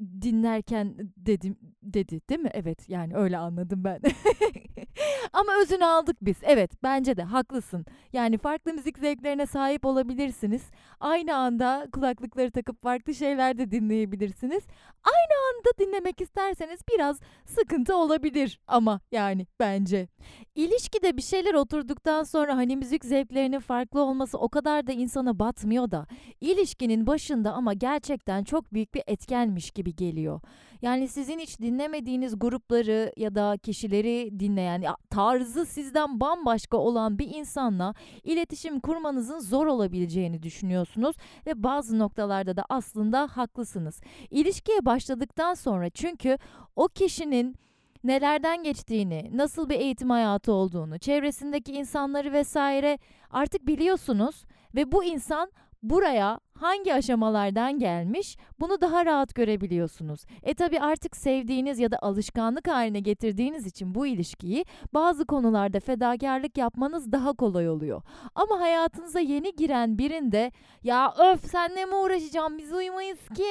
dinlerken dedim dedi değil mi? Evet yani öyle anladım ben. Ama özünü aldık biz. Evet bence de haklısın. Yani farklı müzik zevklerine sahip olabilirsiniz. Aynı anda kulaklıkları takıp farklı şeyler de dinleyebilirsiniz. Aynı anda dinlemek isterseniz biraz sıkıntı olabilir ama yani bence. İlişkide bir şeyler oturduktan sonra hani müzik zevklerinin farklı olması o kadar da insana batmıyor da ilişkinin başında ama gerçekten çok büyük bir etkenmiş gibi geliyor. Yani sizin hiç dinlemediğiniz grupları ya da kişileri dinleyen, tarzı sizden bambaşka olan bir insanla iletişim kurmanızın zor olabileceğini düşünüyorsunuz ve bazı noktalarda da aslında haklısınız. İlişkiye başladıktan sonra çünkü o kişinin nelerden geçtiğini, nasıl bir eğitim hayatı olduğunu, çevresindeki insanları vesaire artık biliyorsunuz ve bu insan buraya hangi aşamalardan gelmiş bunu daha rahat görebiliyorsunuz. E tabi artık sevdiğiniz ya da alışkanlık haline getirdiğiniz için bu ilişkiyi bazı konularda fedakarlık yapmanız daha kolay oluyor. Ama hayatınıza yeni giren birinde ya öf senle mi uğraşacağım biz uyumayız ki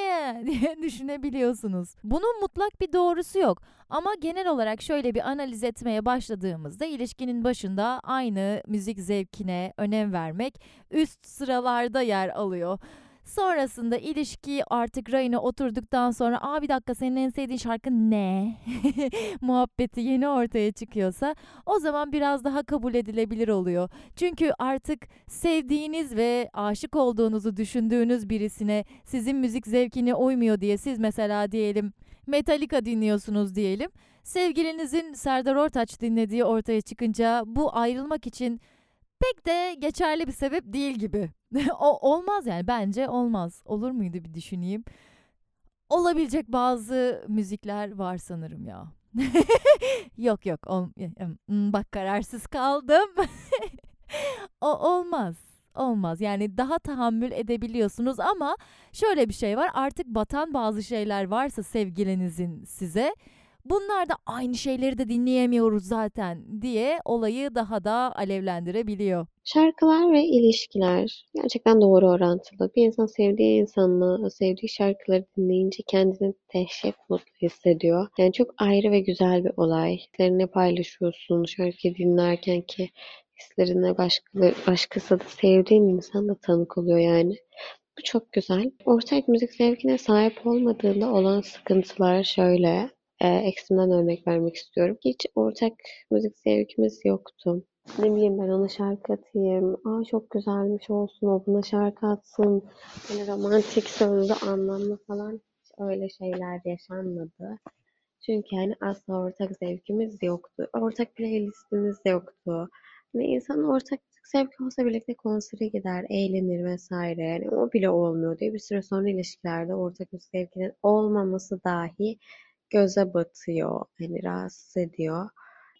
diye düşünebiliyorsunuz. Bunun mutlak bir doğrusu yok. Ama genel olarak şöyle bir analiz etmeye başladığımızda ilişkinin başında aynı müzik zevkine önem vermek üst sıralarda yer alıyor. Sonrasında ilişki artık rayına oturduktan sonra aa bir dakika senin en sevdiğin şarkı ne? Muhabbeti yeni ortaya çıkıyorsa o zaman biraz daha kabul edilebilir oluyor. Çünkü artık sevdiğiniz ve aşık olduğunuzu düşündüğünüz birisine sizin müzik zevkine uymuyor diye siz mesela diyelim Metallica dinliyorsunuz diyelim. Sevgilinizin Serdar Ortaç dinlediği ortaya çıkınca bu ayrılmak için pek de geçerli bir sebep değil gibi. o olmaz yani bence olmaz. Olur muydu bir düşüneyim. Olabilecek bazı müzikler var sanırım ya. yok yok ol, hmm, bak kararsız kaldım. o olmaz. Olmaz. Yani daha tahammül edebiliyorsunuz ama şöyle bir şey var. Artık batan bazı şeyler varsa sevgilinizin size Bunlar da aynı şeyleri de dinleyemiyoruz zaten diye olayı daha da alevlendirebiliyor. Şarkılar ve ilişkiler gerçekten doğru orantılı. Bir insan sevdiği insanla, sevdiği şarkıları dinleyince kendini dehşet mutlu hissediyor. Yani çok ayrı ve güzel bir olay. Hislerini paylaşıyorsun şarkıyı dinlerken ki hislerine başka, başkası da sevdiğin insan da tanık oluyor yani. Bu çok güzel. Ortak müzik zevkine sahip olmadığında olan sıkıntılar şöyle e, eksimden örnek vermek istiyorum. Hiç ortak müzik zevkimiz yoktu. Ne bileyim ben ona şarkı atayım. Aa çok güzelmiş olsun o buna şarkı atsın. Böyle romantik sözlü anlamlı falan öyle şeyler yaşanmadı. Çünkü yani asla ortak zevkimiz yoktu. Ortak playlistimiz yoktu. Hani insan ortak zevki olsa birlikte konsere gider, eğlenir vesaire. Yani o bile olmuyor diye bir süre sonra ilişkilerde ortak bir zevkinin olmaması dahi göze batıyor, hani rahatsız ediyor.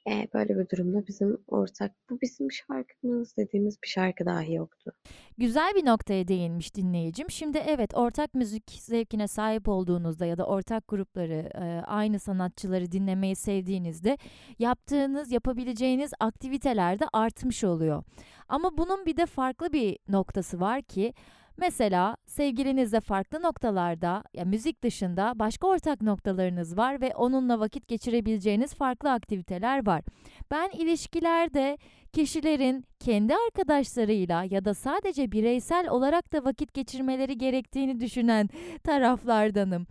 E, böyle bir durumda bizim ortak, bu bizim şarkımız dediğimiz bir şarkı dahi yoktu. Güzel bir noktaya değinmiş dinleyicim. Şimdi evet ortak müzik zevkine sahip olduğunuzda ya da ortak grupları, aynı sanatçıları dinlemeyi sevdiğinizde yaptığınız, yapabileceğiniz aktiviteler de artmış oluyor. Ama bunun bir de farklı bir noktası var ki Mesela sevgilinizle farklı noktalarda ya müzik dışında başka ortak noktalarınız var ve onunla vakit geçirebileceğiniz farklı aktiviteler var. Ben ilişkilerde kişilerin kendi arkadaşlarıyla ya da sadece bireysel olarak da vakit geçirmeleri gerektiğini düşünen taraflardanım.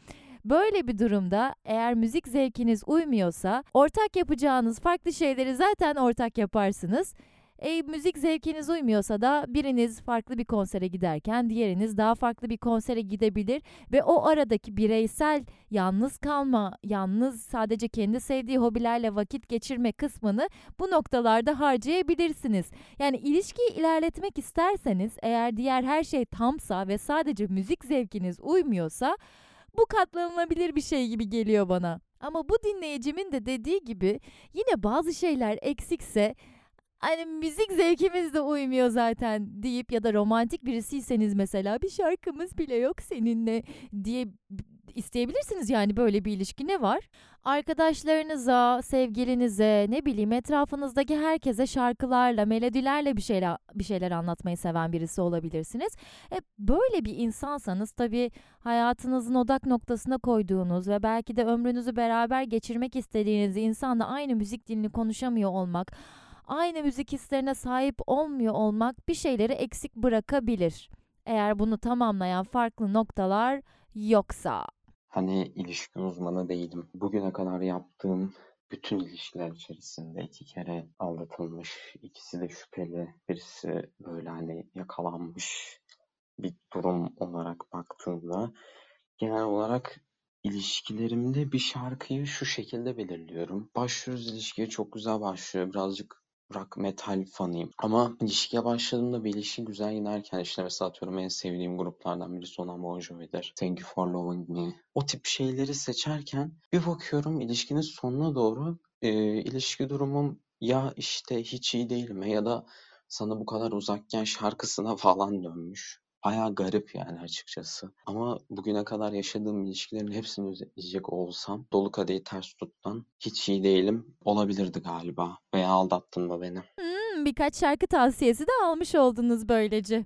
Böyle bir durumda eğer müzik zevkiniz uymuyorsa ortak yapacağınız farklı şeyleri zaten ortak yaparsınız. E, müzik zevkiniz uymuyorsa da biriniz farklı bir konsere giderken diğeriniz daha farklı bir konsere gidebilir ve o aradaki bireysel yalnız kalma, yalnız sadece kendi sevdiği hobilerle vakit geçirme kısmını bu noktalarda harcayabilirsiniz. Yani ilişkiyi ilerletmek isterseniz eğer diğer her şey tamsa ve sadece müzik zevkiniz uymuyorsa bu katlanılabilir bir şey gibi geliyor bana. Ama bu dinleyicimin de dediği gibi yine bazı şeyler eksikse hani müzik zevkimiz de uymuyor zaten deyip ya da romantik birisiyseniz mesela bir şarkımız bile yok seninle diye isteyebilirsiniz yani böyle bir ilişki ne var? Arkadaşlarınıza, sevgilinize, ne bileyim etrafınızdaki herkese şarkılarla, melodilerle bir şeyler bir şeyler anlatmayı seven birisi olabilirsiniz. E, böyle bir insansanız tabii hayatınızın odak noktasına koyduğunuz ve belki de ömrünüzü beraber geçirmek istediğiniz insanla aynı müzik dilini konuşamıyor olmak aynı müzik hislerine sahip olmuyor olmak bir şeyleri eksik bırakabilir. Eğer bunu tamamlayan farklı noktalar yoksa. Hani ilişki uzmanı değilim. Bugüne kadar yaptığım bütün ilişkiler içerisinde iki kere aldatılmış, ikisi de şüpheli, birisi böyle hani yakalanmış bir durum olarak baktığımda genel olarak ilişkilerimde bir şarkıyı şu şekilde belirliyorum. Başlıyoruz ilişkiye çok güzel başlıyor. Birazcık rock metal fanıyım. Ama ilişkiye başladığımda bir ilişki güzel giderken işte mesela atıyorum en sevdiğim gruplardan birisi olan Bon Jovi'dir. Thank You For Loving Me. O tip şeyleri seçerken bir bakıyorum ilişkinin sonuna doğru e, ilişki durumum ya işte hiç iyi değilim ya da sana bu kadar uzakken şarkısına falan dönmüş. Bayağı garip yani açıkçası. Ama bugüne kadar yaşadığım ilişkilerin hepsini özetleyecek olsam dolu kadehi ters tuttan hiç iyi değilim olabilirdi galiba. Veya aldattın mı beni? Hmm, birkaç şarkı tavsiyesi de almış oldunuz böylece.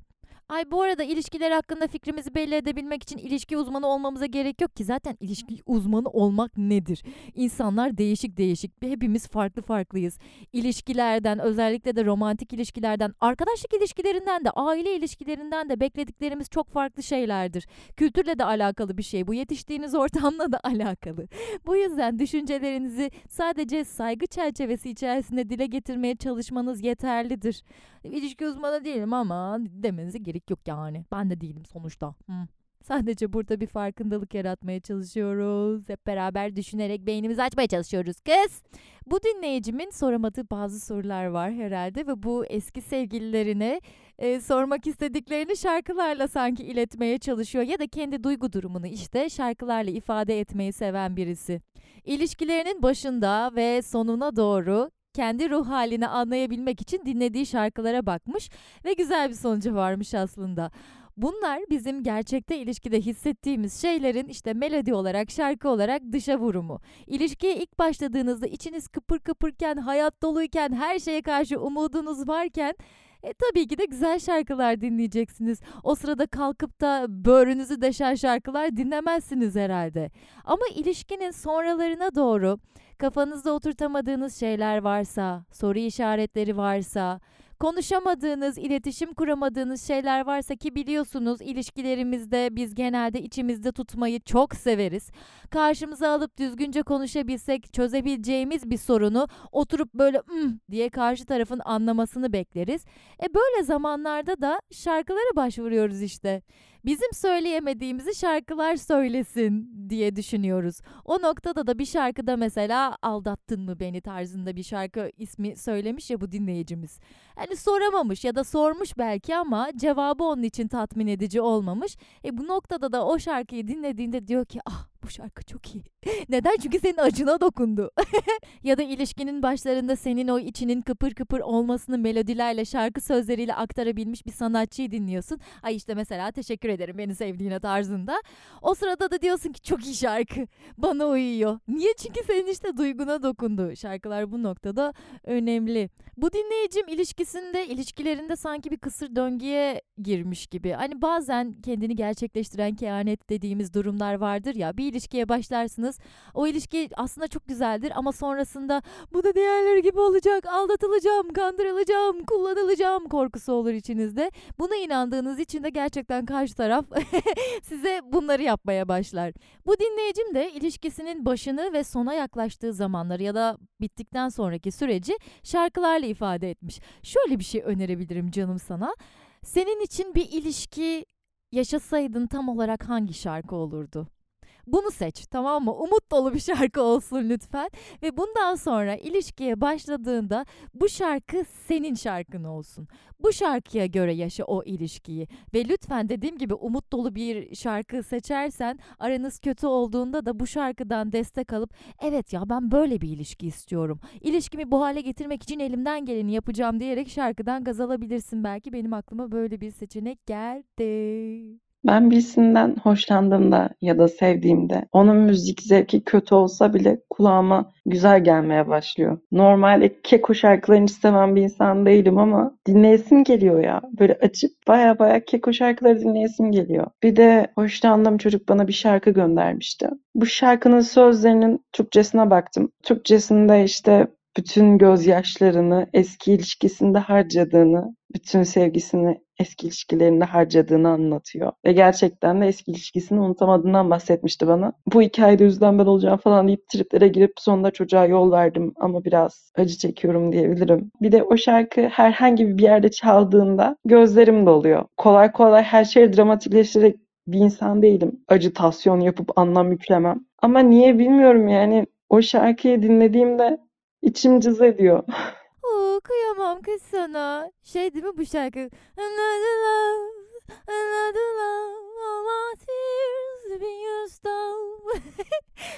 Ay bu arada ilişkiler hakkında fikrimizi belli edebilmek için ilişki uzmanı olmamıza gerek yok ki. Zaten ilişki uzmanı olmak nedir? İnsanlar değişik değişik. Hepimiz farklı farklıyız. İlişkilerden, özellikle de romantik ilişkilerden, arkadaşlık ilişkilerinden de, aile ilişkilerinden de beklediklerimiz çok farklı şeylerdir. Kültürle de alakalı bir şey. Bu yetiştiğiniz ortamla da alakalı. Bu yüzden düşüncelerinizi sadece saygı çerçevesi içerisinde dile getirmeye çalışmanız yeterlidir. İlişki uzmanı değilim ama demenize gerek yok yani. Ben de değilim sonuçta. Hı. Sadece burada bir farkındalık yaratmaya çalışıyoruz. Hep beraber düşünerek beynimizi açmaya çalışıyoruz kız. Bu dinleyicimin soramadığı bazı sorular var herhalde ve bu eski sevgililerine e, sormak istediklerini şarkılarla sanki iletmeye çalışıyor ya da kendi duygu durumunu işte şarkılarla ifade etmeyi seven birisi. İlişkilerinin başında ve sonuna doğru kendi ruh halini anlayabilmek için dinlediği şarkılara bakmış ve güzel bir sonucu varmış aslında. Bunlar bizim gerçekte ilişkide hissettiğimiz şeylerin işte melodi olarak, şarkı olarak dışa vurumu. İlişkiye ilk başladığınızda içiniz kıpır kıpırken, hayat doluyken, her şeye karşı umudunuz varken e, tabii ki de güzel şarkılar dinleyeceksiniz. O sırada kalkıp da böğrünüzü deşen şarkılar dinlemezsiniz herhalde. Ama ilişkinin sonralarına doğru kafanızda oturtamadığınız şeyler varsa, soru işaretleri varsa, konuşamadığınız, iletişim kuramadığınız şeyler varsa ki biliyorsunuz ilişkilerimizde biz genelde içimizde tutmayı çok severiz. Karşımıza alıp düzgünce konuşabilsek çözebileceğimiz bir sorunu oturup böyle mm diye karşı tarafın anlamasını bekleriz. E böyle zamanlarda da şarkılara başvuruyoruz işte. Bizim söyleyemediğimizi şarkılar söylesin diye düşünüyoruz. O noktada da bir şarkıda mesela aldattın mı beni tarzında bir şarkı ismi söylemiş ya bu dinleyicimiz. Hani soramamış ya da sormuş belki ama cevabı onun için tatmin edici olmamış. E bu noktada da o şarkıyı dinlediğinde diyor ki ah bu şarkı çok iyi. Neden? Çünkü senin acına dokundu. ya da ilişkinin başlarında senin o içinin kıpır kıpır olmasını melodilerle, şarkı sözleriyle aktarabilmiş bir sanatçıyı dinliyorsun. Ay işte mesela teşekkür ederim beni sevdiğine tarzında. O sırada da diyorsun ki çok iyi şarkı. Bana uyuyor. Niye? Çünkü senin işte duyguna dokundu. Şarkılar bu noktada önemli. Bu dinleyicim ilişkisinde, ilişkilerinde sanki bir kısır döngüye girmiş gibi. Hani bazen kendini gerçekleştiren kehanet dediğimiz durumlar vardır ya. Bir ilişkiye başlarsınız. O ilişki aslında çok güzeldir ama sonrasında bu da diğerleri gibi olacak. Aldatılacağım, kandırılacağım, kullanılacağım korkusu olur içinizde. Buna inandığınız için de gerçekten karşı taraf size bunları yapmaya başlar. Bu dinleyicim de ilişkisinin başını ve sona yaklaştığı zamanları ya da bittikten sonraki süreci şarkılarla ifade etmiş. Şöyle bir şey önerebilirim canım sana. Senin için bir ilişki yaşasaydın tam olarak hangi şarkı olurdu? Bunu seç tamam mı? Umut dolu bir şarkı olsun lütfen. Ve bundan sonra ilişkiye başladığında bu şarkı senin şarkın olsun. Bu şarkıya göre yaşa o ilişkiyi. Ve lütfen dediğim gibi umut dolu bir şarkı seçersen aranız kötü olduğunda da bu şarkıdan destek alıp evet ya ben böyle bir ilişki istiyorum. İlişkimi bu hale getirmek için elimden geleni yapacağım diyerek şarkıdan gaz alabilirsin. Belki benim aklıma böyle bir seçenek geldi. Ben birisinden hoşlandığımda ya da sevdiğimde onun müzik zevki kötü olsa bile kulağıma güzel gelmeye başlıyor. Normalde keko şarkılarını istemem bir insan değilim ama dinleyesim geliyor ya. Böyle açıp baya baya keko şarkıları dinleyesim geliyor. Bir de hoşlandığım çocuk bana bir şarkı göndermişti. Bu şarkının sözlerinin Türkçesine baktım. Türkçesinde işte bütün gözyaşlarını eski ilişkisinde harcadığını, bütün sevgisini eski ilişkilerinde harcadığını anlatıyor. Ve gerçekten de eski ilişkisini unutamadığından bahsetmişti bana. Bu hikayede yüzden ben olacağım falan deyip triplere girip sonunda çocuğa yol verdim ama biraz acı çekiyorum diyebilirim. Bir de o şarkı herhangi bir yerde çaldığında gözlerim doluyor. Kolay kolay her şeyi dramatikleştirerek bir insan değilim. Acıtasyon yapıp anlam yüklemem. Ama niye bilmiyorum yani o şarkıyı dinlediğimde içim cız ediyor. Kıyamam kız sana. Şey değil mi bu şarkı? Another love, another love, all my tears have been used up.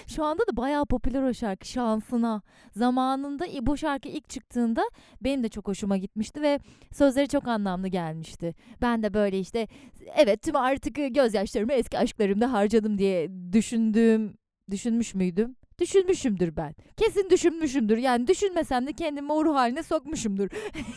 Şu anda da bayağı popüler o şarkı şansına. Zamanında bu şarkı ilk çıktığında benim de çok hoşuma gitmişti ve sözleri çok anlamlı gelmişti. Ben de böyle işte evet tüm artık gözyaşlarımı eski aşklarımda harcadım diye düşündüğüm, düşünmüş müydüm? Düşünmüşümdür ben. Kesin düşünmüşümdür. Yani düşünmesem de kendimi o ruh haline sokmuşumdur.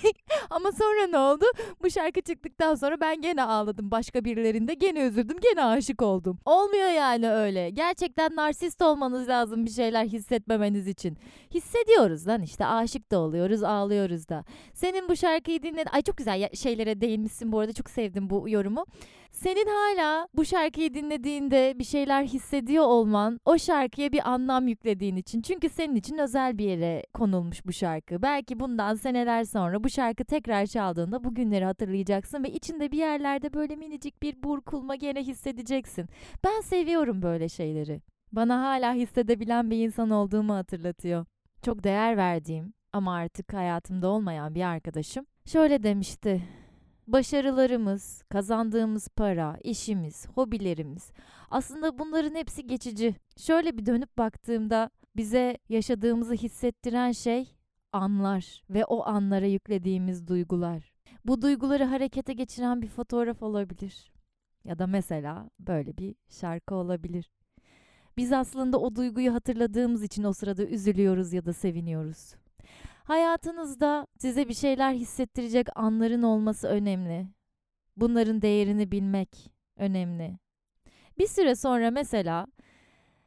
Ama sonra ne oldu? Bu şarkı çıktıktan sonra ben gene ağladım başka birilerinde. Gene üzüldüm. Gene aşık oldum. Olmuyor yani öyle. Gerçekten narsist olmanız lazım bir şeyler hissetmemeniz için. Hissediyoruz lan işte. Aşık da oluyoruz, ağlıyoruz da. Senin bu şarkıyı dinle... Ay çok güzel şeylere değinmişsin bu arada. Çok sevdim bu yorumu. Senin hala bu şarkıyı dinlediğinde bir şeyler hissediyor olman o şarkıya bir anlam yüklediğin için. Çünkü senin için özel bir yere konulmuş bu şarkı. Belki bundan seneler sonra bu şarkı tekrar çaldığında bu günleri hatırlayacaksın ve içinde bir yerlerde böyle minicik bir burkulma gene hissedeceksin. Ben seviyorum böyle şeyleri. Bana hala hissedebilen bir insan olduğumu hatırlatıyor. Çok değer verdiğim ama artık hayatımda olmayan bir arkadaşım şöyle demişti. Başarılarımız, kazandığımız para, işimiz, hobilerimiz aslında bunların hepsi geçici. Şöyle bir dönüp baktığımda bize yaşadığımızı hissettiren şey anlar ve o anlara yüklediğimiz duygular. Bu duyguları harekete geçiren bir fotoğraf olabilir. Ya da mesela böyle bir şarkı olabilir. Biz aslında o duyguyu hatırladığımız için o sırada üzülüyoruz ya da seviniyoruz. Hayatınızda size bir şeyler hissettirecek anların olması önemli. Bunların değerini bilmek önemli. Bir süre sonra mesela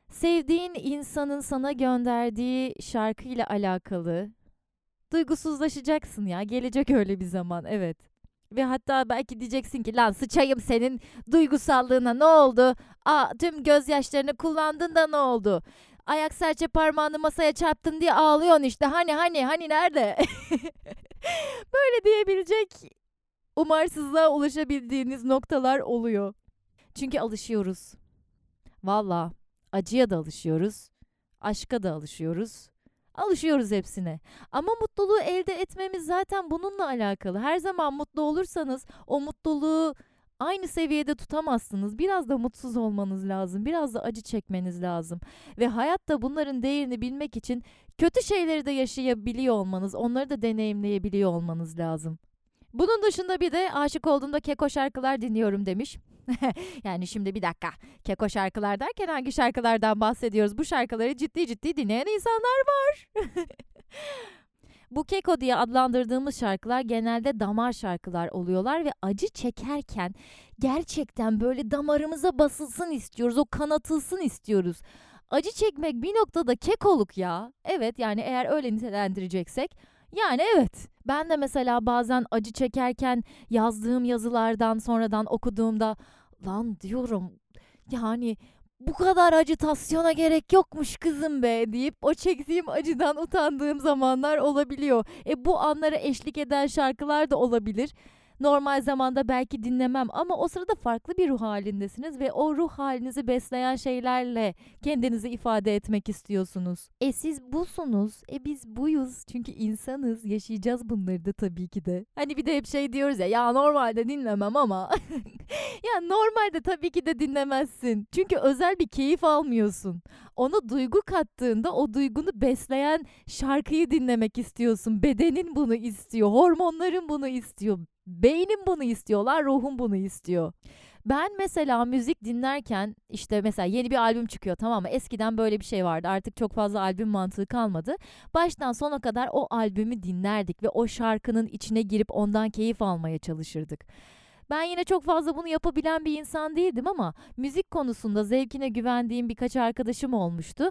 sevdiğin insanın sana gönderdiği şarkıyla alakalı duygusuzlaşacaksın ya. Gelecek öyle bir zaman evet. Ve hatta belki diyeceksin ki lan sıçayım senin duygusallığına ne oldu? Aa tüm gözyaşlarını kullandın da ne oldu? Ayak serçe parmağını masaya çarptın diye ağlıyorsun işte. Hani hani hani nerede? Böyle diyebilecek umarsızlığa ulaşabildiğiniz noktalar oluyor. Çünkü alışıyoruz. Valla acıya da alışıyoruz. Aşka da alışıyoruz. Alışıyoruz hepsine. Ama mutluluğu elde etmemiz zaten bununla alakalı. Her zaman mutlu olursanız o mutluluğu aynı seviyede tutamazsınız. Biraz da mutsuz olmanız lazım. Biraz da acı çekmeniz lazım. Ve hayatta bunların değerini bilmek için kötü şeyleri de yaşayabiliyor olmanız, onları da deneyimleyebiliyor olmanız lazım. Bunun dışında bir de aşık olduğumda keko şarkılar dinliyorum demiş. yani şimdi bir dakika. Keko şarkılar derken hangi şarkılardan bahsediyoruz? Bu şarkıları ciddi ciddi dinleyen insanlar var. Bu keko diye adlandırdığımız şarkılar genelde damar şarkılar oluyorlar ve acı çekerken gerçekten böyle damarımıza basılsın istiyoruz. O kanatılsın istiyoruz. Acı çekmek bir noktada kekoluk ya. Evet yani eğer öyle nitelendireceksek yani evet. Ben de mesela bazen acı çekerken yazdığım yazılardan sonradan okuduğumda lan diyorum yani bu kadar acıtasyona gerek yokmuş kızım be deyip o çektiğim acıdan utandığım zamanlar olabiliyor. E bu anlara eşlik eden şarkılar da olabilir. Normal zamanda belki dinlemem ama o sırada farklı bir ruh halindesiniz ve o ruh halinizi besleyen şeylerle kendinizi ifade etmek istiyorsunuz. E siz busunuz, e biz buyuz çünkü insanız, yaşayacağız bunları da tabii ki de. Hani bir de hep şey diyoruz ya, ya normalde dinlemem ama ya normalde tabii ki de dinlemezsin. Çünkü özel bir keyif almıyorsun. Ona duygu kattığında o duygunu besleyen şarkıyı dinlemek istiyorsun. Bedenin bunu istiyor, hormonların bunu istiyor, beynin bunu istiyorlar, ruhun bunu istiyor. Ben mesela müzik dinlerken işte mesela yeni bir albüm çıkıyor tamam mı? Eskiden böyle bir şey vardı. Artık çok fazla albüm mantığı kalmadı. Baştan sona kadar o albümü dinlerdik ve o şarkının içine girip ondan keyif almaya çalışırdık. Ben yine çok fazla bunu yapabilen bir insan değildim ama müzik konusunda zevkine güvendiğim birkaç arkadaşım olmuştu.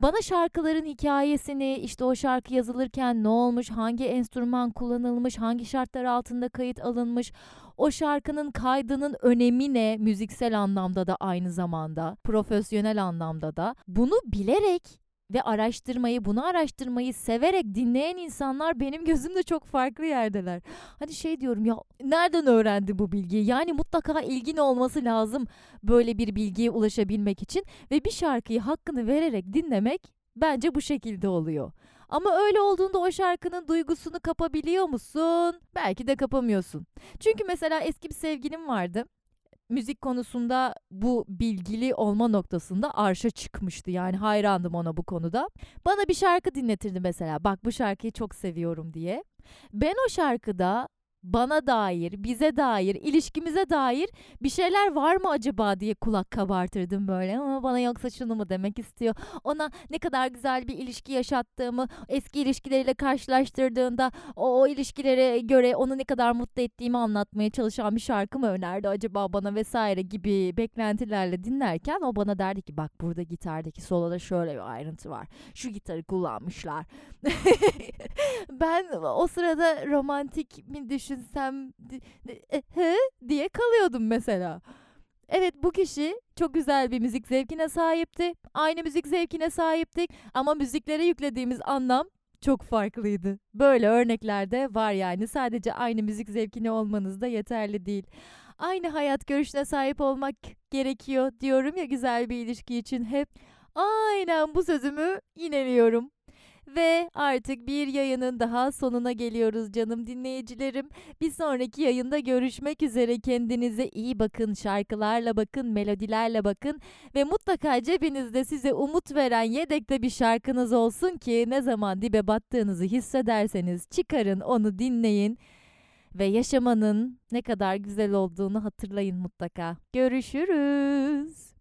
Bana şarkıların hikayesini, işte o şarkı yazılırken ne olmuş, hangi enstrüman kullanılmış, hangi şartlar altında kayıt alınmış, o şarkının kaydının önemi ne müziksel anlamda da aynı zamanda, profesyonel anlamda da. Bunu bilerek ve araştırmayı, bunu araştırmayı severek dinleyen insanlar benim gözümde çok farklı yerdeler. Hani şey diyorum ya nereden öğrendi bu bilgiyi? Yani mutlaka ilgin olması lazım böyle bir bilgiye ulaşabilmek için ve bir şarkıyı hakkını vererek dinlemek bence bu şekilde oluyor. Ama öyle olduğunda o şarkının duygusunu kapabiliyor musun? Belki de kapamıyorsun. Çünkü mesela eski bir sevgilim vardı müzik konusunda bu bilgili olma noktasında arşa çıkmıştı. Yani hayrandım ona bu konuda. Bana bir şarkı dinletirdi mesela. Bak bu şarkıyı çok seviyorum diye. Ben o şarkıda bana dair, bize dair, ilişkimize dair bir şeyler var mı acaba diye kulak kabartırdım böyle. Ama bana yoksa şunu mu demek istiyor? Ona ne kadar güzel bir ilişki yaşattığımı eski ilişkileriyle karşılaştırdığında o, o ilişkilere göre onu ne kadar mutlu ettiğimi anlatmaya çalışan bir şarkı mı önerdi acaba bana vesaire gibi beklentilerle dinlerken o bana derdi ki bak burada gitardaki soloda şöyle bir ayrıntı var. Şu gitarı kullanmışlar. ben o sırada romantik mi düşünsem he diye kalıyordum mesela. Evet bu kişi çok güzel bir müzik zevkine sahipti. Aynı müzik zevkine sahiptik ama müziklere yüklediğimiz anlam çok farklıydı. Böyle örnekler de var yani sadece aynı müzik zevkine olmanız da yeterli değil. Aynı hayat görüşüne sahip olmak gerekiyor diyorum ya güzel bir ilişki için hep. Aynen bu sözümü yineliyorum. Ve artık bir yayının daha sonuna geliyoruz canım dinleyicilerim. Bir sonraki yayında görüşmek üzere. Kendinize iyi bakın, şarkılarla bakın, melodilerle bakın ve mutlaka cebinizde size umut veren yedekte bir şarkınız olsun ki ne zaman dibe battığınızı hissederseniz çıkarın onu dinleyin ve yaşamanın ne kadar güzel olduğunu hatırlayın mutlaka. Görüşürüz.